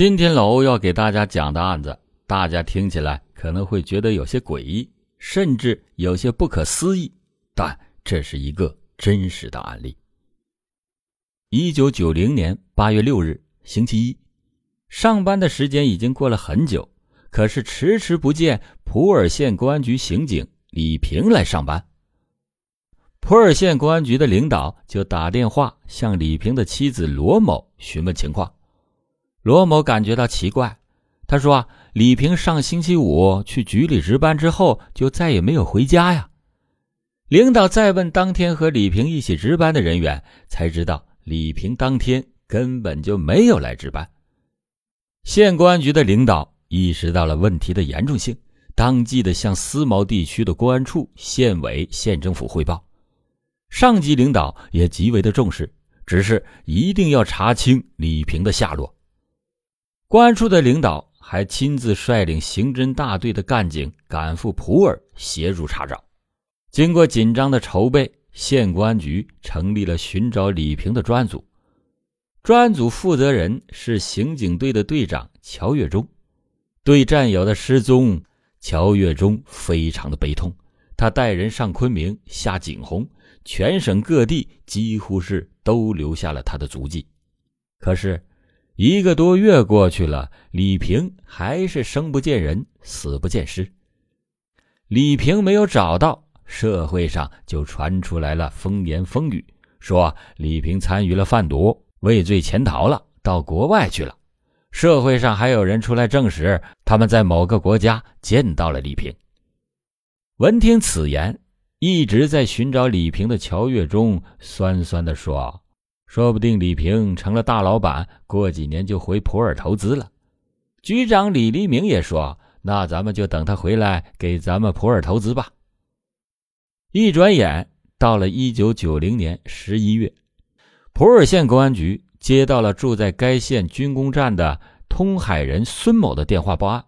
今天老欧要给大家讲的案子，大家听起来可能会觉得有些诡异，甚至有些不可思议，但这是一个真实的案例。一九九零年八月六日，星期一，上班的时间已经过了很久，可是迟迟不见普洱县公安局刑警李平来上班。普洱县公安局的领导就打电话向李平的妻子罗某询问情况。罗某感觉到奇怪，他说：“啊，李平上星期五去局里值班之后，就再也没有回家呀。”领导再问当天和李平一起值班的人员，才知道李平当天根本就没有来值班。县公安局的领导意识到了问题的严重性，当即的向思茅地区的公安处、县委、县政府汇报。上级领导也极为的重视，只是一定要查清李平的下落。公安处的领导还亲自率领刑侦大队的干警赶赴普洱协助查找。经过紧张的筹备，县公安局成立了寻找李平的专组。专组负责人是刑警队的队长乔月忠。对战友的失踪，乔月忠非常的悲痛。他带人上昆明、下景洪，全省各地几乎是都留下了他的足迹。可是。一个多月过去了，李平还是生不见人，死不见尸。李平没有找到，社会上就传出来了风言风语，说李平参与了贩毒，畏罪潜逃了，到国外去了。社会上还有人出来证实，他们在某个国家见到了李平。闻听此言，一直在寻找李平的乔月忠酸酸的说。说不定李平成了大老板，过几年就回普洱投资了。局长李黎明也说：“那咱们就等他回来给咱们普洱投资吧。”一转眼到了一九九零年十一月，普洱县公安局接到了住在该县军工站的通海人孙某的电话报案，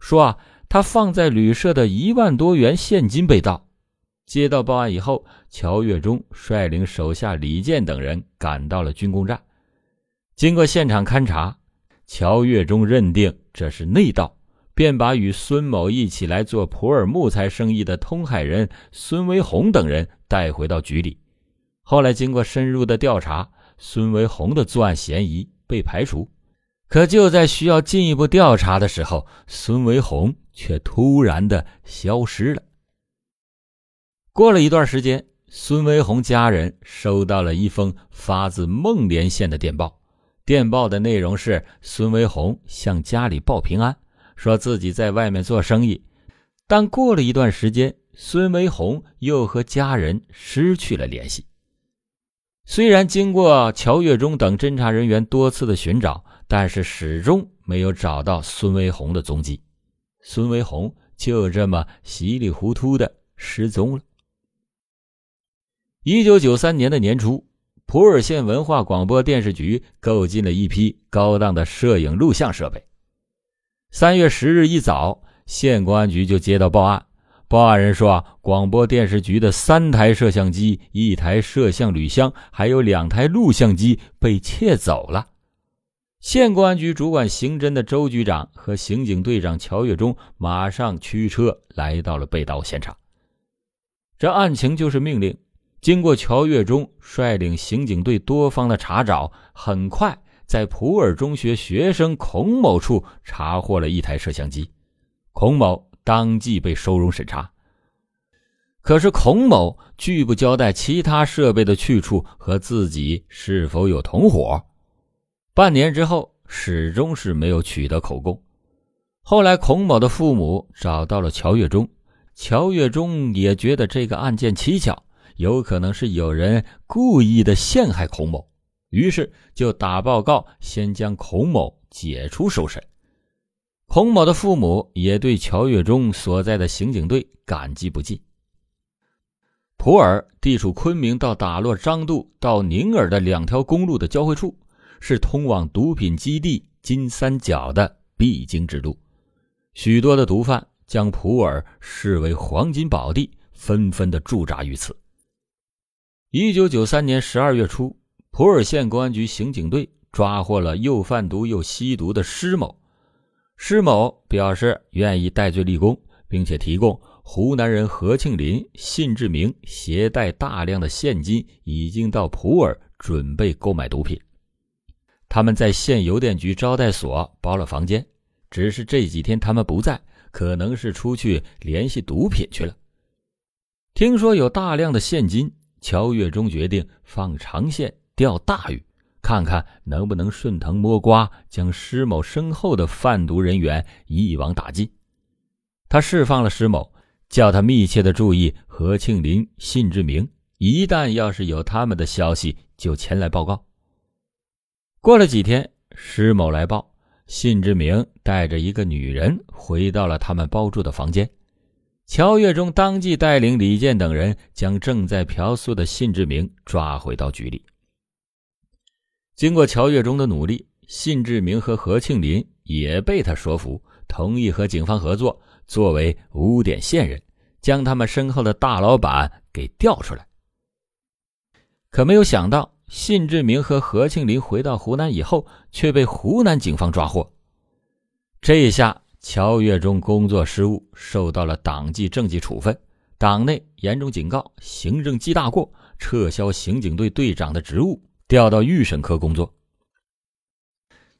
说啊，他放在旅社的一万多元现金被盗。接到报案以后，乔月忠率领手下李健等人赶到了军工站。经过现场勘查，乔月忠认定这是内盗，便把与孙某一起来做普洱木材生意的通海人孙维红等人带回到局里。后来经过深入的调查，孙维红的作案嫌疑被排除。可就在需要进一步调查的时候，孙维红却突然的消失了。过了一段时间，孙维红家人收到了一封发自孟连县的电报。电报的内容是孙维红向家里报平安，说自己在外面做生意。但过了一段时间，孙维红又和家人失去了联系。虽然经过乔月忠等侦查人员多次的寻找，但是始终没有找到孙维红的踪迹。孙维红就这么稀里糊涂的失踪了。一九九三年的年初，普洱县文化广播电视局购进了一批高档的摄影录像设备。三月十日一早，县公安局就接到报案，报案人说，啊广播电视局的三台摄像机、一台摄像铝箱，还有两台录像机被窃走了。县公安局主管刑侦的周局长和刑警队长乔月忠马上驱车来到了被盗现场。这案情就是命令。经过乔月忠率领刑警队多方的查找，很快在普洱中学学生孔某处查获了一台摄像机，孔某当即被收容审查。可是孔某拒不交代其他设备的去处和自己是否有同伙，半年之后始终是没有取得口供。后来孔某的父母找到了乔月忠，乔月忠也觉得这个案件蹊跷。有可能是有人故意的陷害孔某，于是就打报告，先将孔某解除受审。孔某的父母也对乔月忠所在的刑警队感激不尽。普洱地处昆明到打洛张渡到宁洱的两条公路的交汇处，是通往毒品基地金三角的必经之路，许多的毒贩将普洱视为黄金宝地，纷纷的驻扎于此。一九九三年十二月初，普洱县公安局刑警队抓获了又贩毒又吸毒的施某。施某表示愿意戴罪立功，并且提供湖南人何庆林、信志明携带大量的现金，已经到普洱准备购买毒品。他们在县邮电局招待所包了房间，只是这几天他们不在，可能是出去联系毒品去了。听说有大量的现金，乔月忠决定放长线钓大鱼。看看能不能顺藤摸瓜，将施某身后的贩毒人员一网打尽。他释放了施某，叫他密切的注意何庆林、信志明，一旦要是有他们的消息，就前来报告。过了几天，施某来报，信志明带着一个女人回到了他们包住的房间。乔月忠当即带领李健等人，将正在嫖宿的信志明抓回到局里。经过乔月忠的努力，信志明和何庆林也被他说服，同意和警方合作，作为污点线人，将他们身后的大老板给调出来。可没有想到，信志明和何庆林回到湖南以后，却被湖南警方抓获。这一下，乔月忠工作失误，受到了党纪政纪处分，党内严重警告，行政记大过，撤销刑警队队长的职务。调到预审科工作。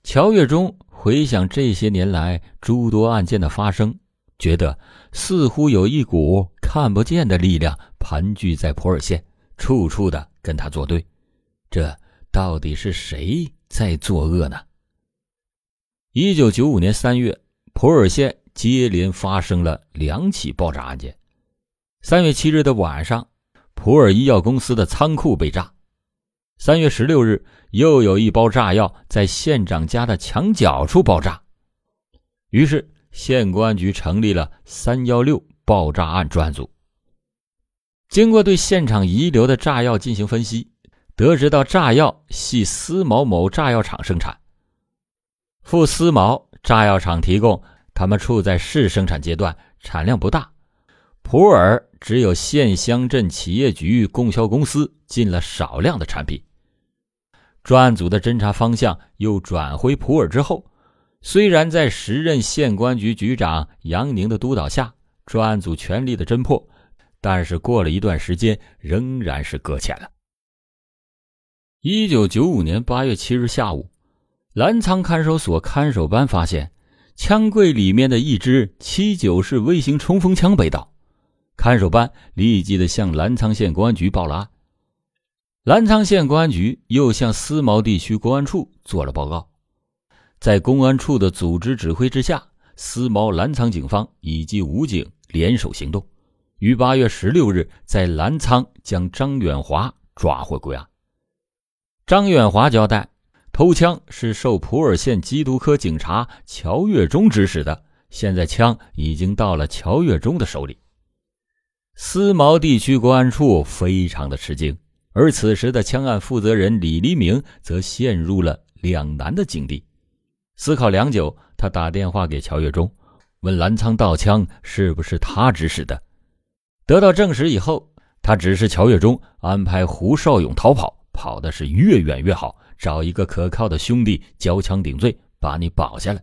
乔月忠回想这些年来诸多案件的发生，觉得似乎有一股看不见的力量盘踞在普洱县，处处的跟他作对。这到底是谁在作恶呢？一九九五年三月，普洱县接连发生了两起爆炸案件。三月七日的晚上，普洱医药公司的仓库被炸。三月十六日，又有一包炸药在县长家的墙角处爆炸，于是县公安局成立了“三幺六”爆炸案专案组。经过对现场遗留的炸药进行分析，得知到炸药系思毛某炸药厂生产，赴思毛炸药厂提供，他们处在试生产阶段，产量不大。普洱只有县乡镇企业局供销公司进了少量的产品。专案组的侦查方向又转回普洱之后，虽然在时任县公安局局长杨宁的督导下，专案组全力的侦破，但是过了一段时间，仍然是搁浅了。一九九五年八月七日下午，澜沧看守所看守班发现枪柜里面的一支七九式微型冲锋枪被盗。看守班立即的向澜沧县公安局报了案，澜沧县公安局又向思茅地区公安处做了报告，在公安处的组织指挥之下，思茅澜沧警方以及武警联手行动，于八月十六日在澜沧将张远华抓获归案。张远华交代，偷枪是受普洱县缉毒科警察乔月忠指使的，现在枪已经到了乔月忠的手里。思茅地区公安处非常的吃惊，而此时的枪案负责人李黎明则陷入了两难的境地。思考良久，他打电话给乔月忠，问澜沧盗枪是不是他指使的。得到证实以后，他指示乔月忠安排胡少勇逃跑，跑的是越远越好，找一个可靠的兄弟交枪顶罪，把你保下来。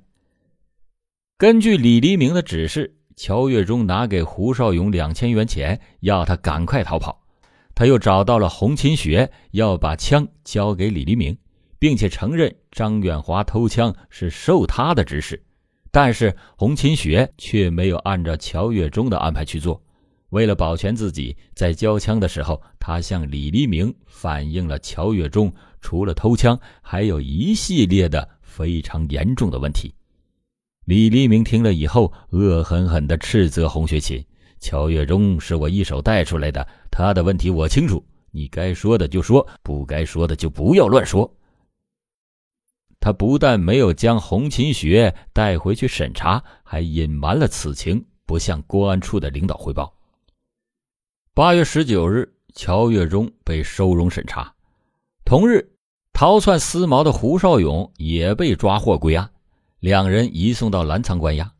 根据李黎明的指示。乔月忠拿给胡少勇两千元钱，要他赶快逃跑。他又找到了洪勤学，要把枪交给李黎明，并且承认张远华偷枪是受他的指使。但是洪勤学却没有按照乔月忠的安排去做。为了保全自己，在交枪的时候，他向李黎明反映了乔月忠除了偷枪，还有一系列的非常严重的问题。李黎明听了以后，恶狠狠地斥责洪学勤：“乔月忠是我一手带出来的，他的问题我清楚。你该说的就说，不该说的就不要乱说。”他不但没有将洪勤学带回去审查，还隐瞒了此情，不向公安处的领导汇报。八月十九日，乔月忠被收容审查。同日，逃窜思茅的胡少勇也被抓获归案。两人移送到澜沧关押，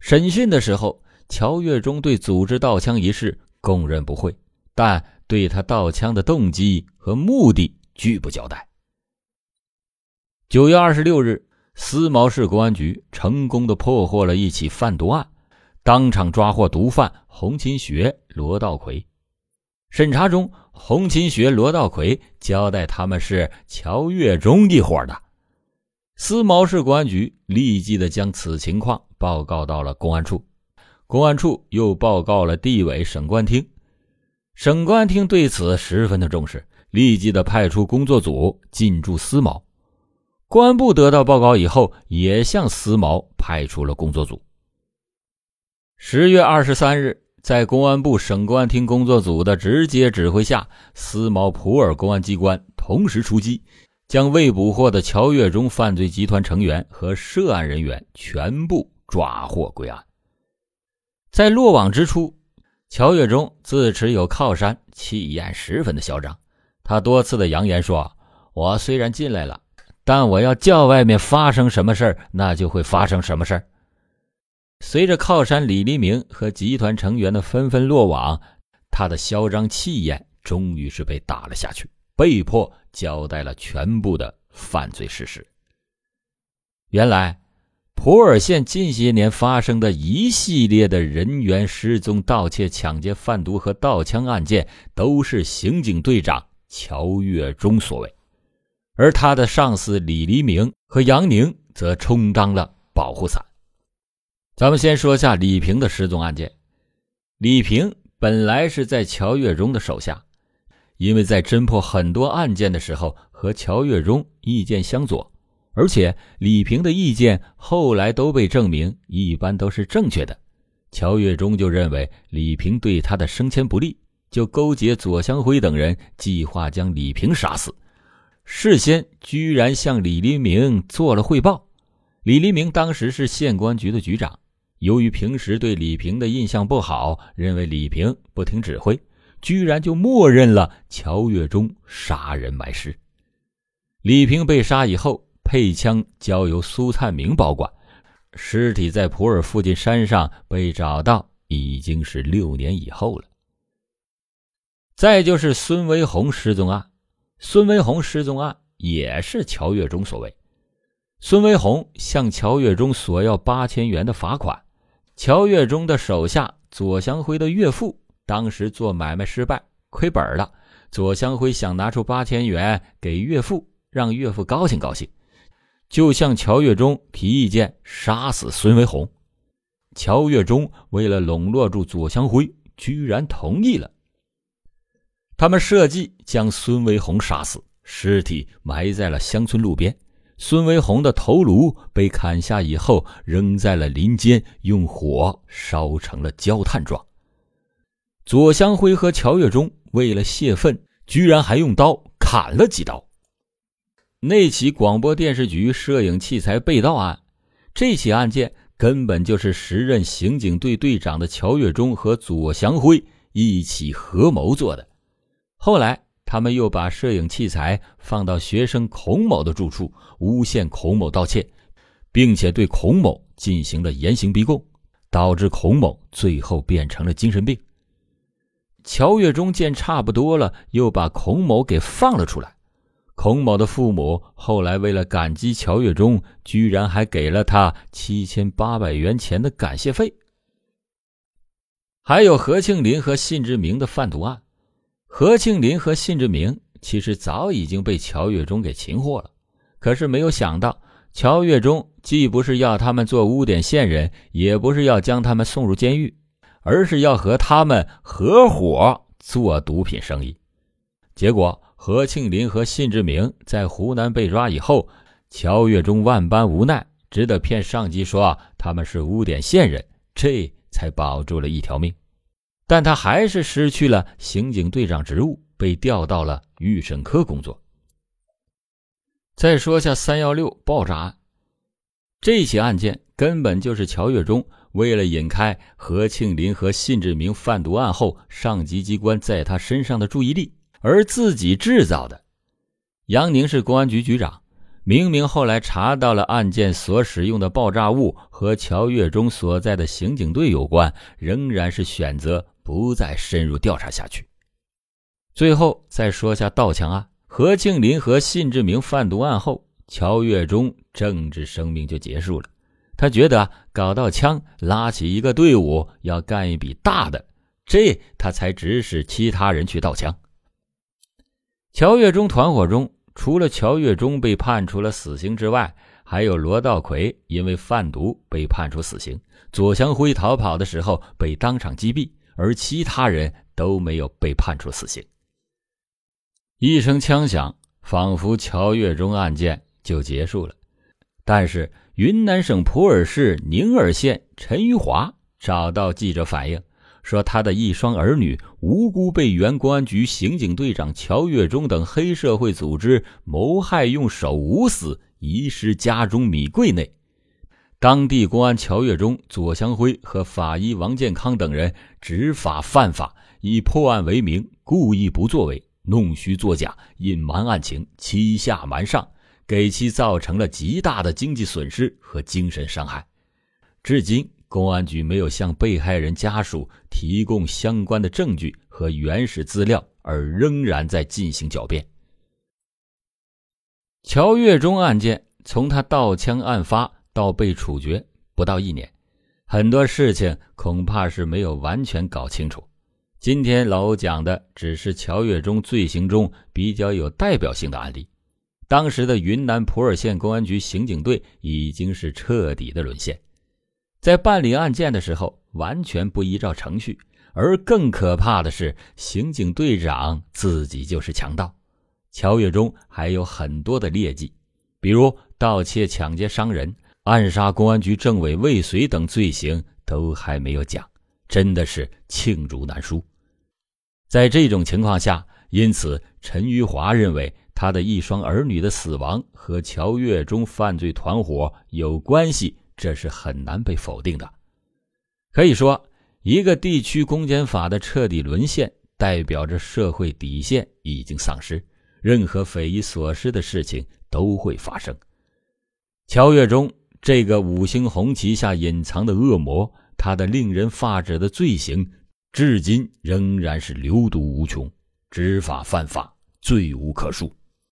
审讯的时候，乔月忠对组织盗枪一事供认不讳，但对他盗枪的动机和目的拒不交代。九月二十六日，思茅市公安局成功的破获了一起贩毒案，当场抓获毒贩洪勤学、罗道奎。审查中，洪勤学、罗道奎交代他们是乔月忠一伙的。思茅市公安局立即的将此情况报告到了公安处，公安处又报告了地委省公安厅，省公安厅对此十分的重视，立即的派出工作组进驻思茅。公安部得到报告以后，也向思茅派出了工作组。十月二十三日，在公安部省公安厅工作组的直接指挥下，思茅普洱公安机关同时出击，将未捕获的乔月忠犯罪集团成员和涉案人员全部抓获归案。在落网之初，乔月忠自持有靠山，气焰十分的嚣张。他多次的扬言说：“我虽然进来了。”但我要叫外面发生什么事儿，那就会发生什么事儿。随着靠山李黎明和集团成员的纷纷落网，他的嚣张气焰终于是被打了下去，被迫交代了全部的犯罪事实。原来，普洱县近些年发生的一系列的人员失踪、盗窃、抢劫、贩毒和盗枪案件，都是刑警队长乔月忠所为。而他的上司李黎明和杨宁则充当了保护伞。咱们先说下李平的失踪案件。李平本来是在乔月忠的手下，因为在侦破很多案件的时候和乔月忠意见相左，而且李平的意见后来都被证明一般都是正确的。乔月中就认为李平对他的升迁不利，就勾结左香辉等人，计划将李平杀死。事先居然向李黎明做了汇报。李黎明当时是县公安局的局长，由于平时对李平的印象不好，认为李平不听指挥，居然就默认了乔月忠杀人埋尸。李平被杀以后，配枪交由苏灿明保管，尸体在普洱附近山上被找到，已经是六年以后了。再就是孙维红失踪案。孙维红失踪案也是乔月忠所为。孙维红向乔月忠索要八千元的罚款。乔月忠的手下左祥辉的岳父当时做买卖失败，亏本了。左祥辉想拿出八千元给岳父，让岳父高兴高兴，就向乔月忠提意见杀死孙维红。乔月忠为了笼络住左祥辉，居然同意了。他们设计将孙维红杀死，尸体埋在了乡村路边。孙维红的头颅被砍下以后，扔在了林间，用火烧成了焦炭状。左香辉和乔月忠为了泄愤，居然还用刀砍了几刀。那起广播电视局摄影器材被盗案，这起案件根本就是时任刑警队队长的乔月忠和左祥辉一起合谋做的。后来，他们又把摄影器材放到学生孔某的住处，诬陷孔某盗窃，并且对孔某进行了严刑逼供，导致孔某最后变成了精神病。乔月忠见差不多了，又把孔某给放了出来。孔某的父母后来为了感激乔月忠，居然还给了他七千八百元钱的感谢费。还有何庆林和信志明的贩毒案。何庆林和信志明其实早已经被乔月忠给擒获了，可是没有想到，乔月忠既不是要他们做污点线人，也不是要将他们送入监狱，而是要和他们合伙做毒品生意。结果，何庆林和信志明在湖南被抓以后，乔月忠万般无奈，只得骗上级说他们是污点线人，这才保住了一条命。但他还是失去了刑警队长职务，被调到了预审科工作。再说下三幺六爆炸案，这起案件根本就是乔月忠为了引开何庆林和信志明贩毒案后上级机关在他身上的注意力而自己制造的。杨宁是公安局局长，明明后来查到了案件所使用的爆炸物和乔月忠所在的刑警队有关，仍然是选择。不再深入调查下去。最后再说下盗枪案，何庆林和信志明贩毒案后，乔月忠政治生命就结束了。他觉得搞到枪，拉起一个队伍要干一笔大的，这他才指使其他人去盗枪。乔月忠团伙中，除了乔月忠被判处了死刑之外，还有罗道奎因为贩毒被判处死刑，左祥辉逃跑的时候被当场击毙，而其他人都没有被判处死刑。一声枪响，仿佛乔月忠案件就结束了，但是。云南省普洱市宁洱县陈玉华找到记者反映，说他的一双儿女无辜被原公安局刑警队长乔月忠等黑社会组织谋害，用手捂死，遗失家中米柜内。当地公安乔月忠、左祥辉和法医王健康等人执法犯法，以破案为名，故意不作为，弄虚作假，隐瞒案情，欺下瞒上。给其造成了极大的经济损失和精神伤害，至今公安局没有向被害人家属提供相关的证据和原始资料，而仍然在进行狡辩。乔月忠案件从他盗枪案发到被处决不到一年，很多事情恐怕是没有完全搞清楚。今天老欧讲的只是乔月忠罪行中比较有代表性的案例。当时的云南普洱县公安局刑警队已经是彻底的沦陷，在办理案件的时候完全不依照程序，而更可怕的是，刑警队长自己就是强盗。乔月忠还有很多的劣迹，比如盗窃、抢劫伤人、暗杀公安局政委未遂等罪行都还没有讲，真的是罄竹难书。在这种情况下，因此陈玉华认为。他的一双儿女的死亡和乔月忠犯罪团伙有关系，这是很难被否定的。可以说，一个地区公检法的彻底沦陷，代表着社会底线已经丧失，任何匪夷所思的事情都会发生。乔月忠这个五星红旗下隐藏的恶魔，他的令人发指的罪行，至今仍然是流毒无穷，执法犯法，罪无可恕。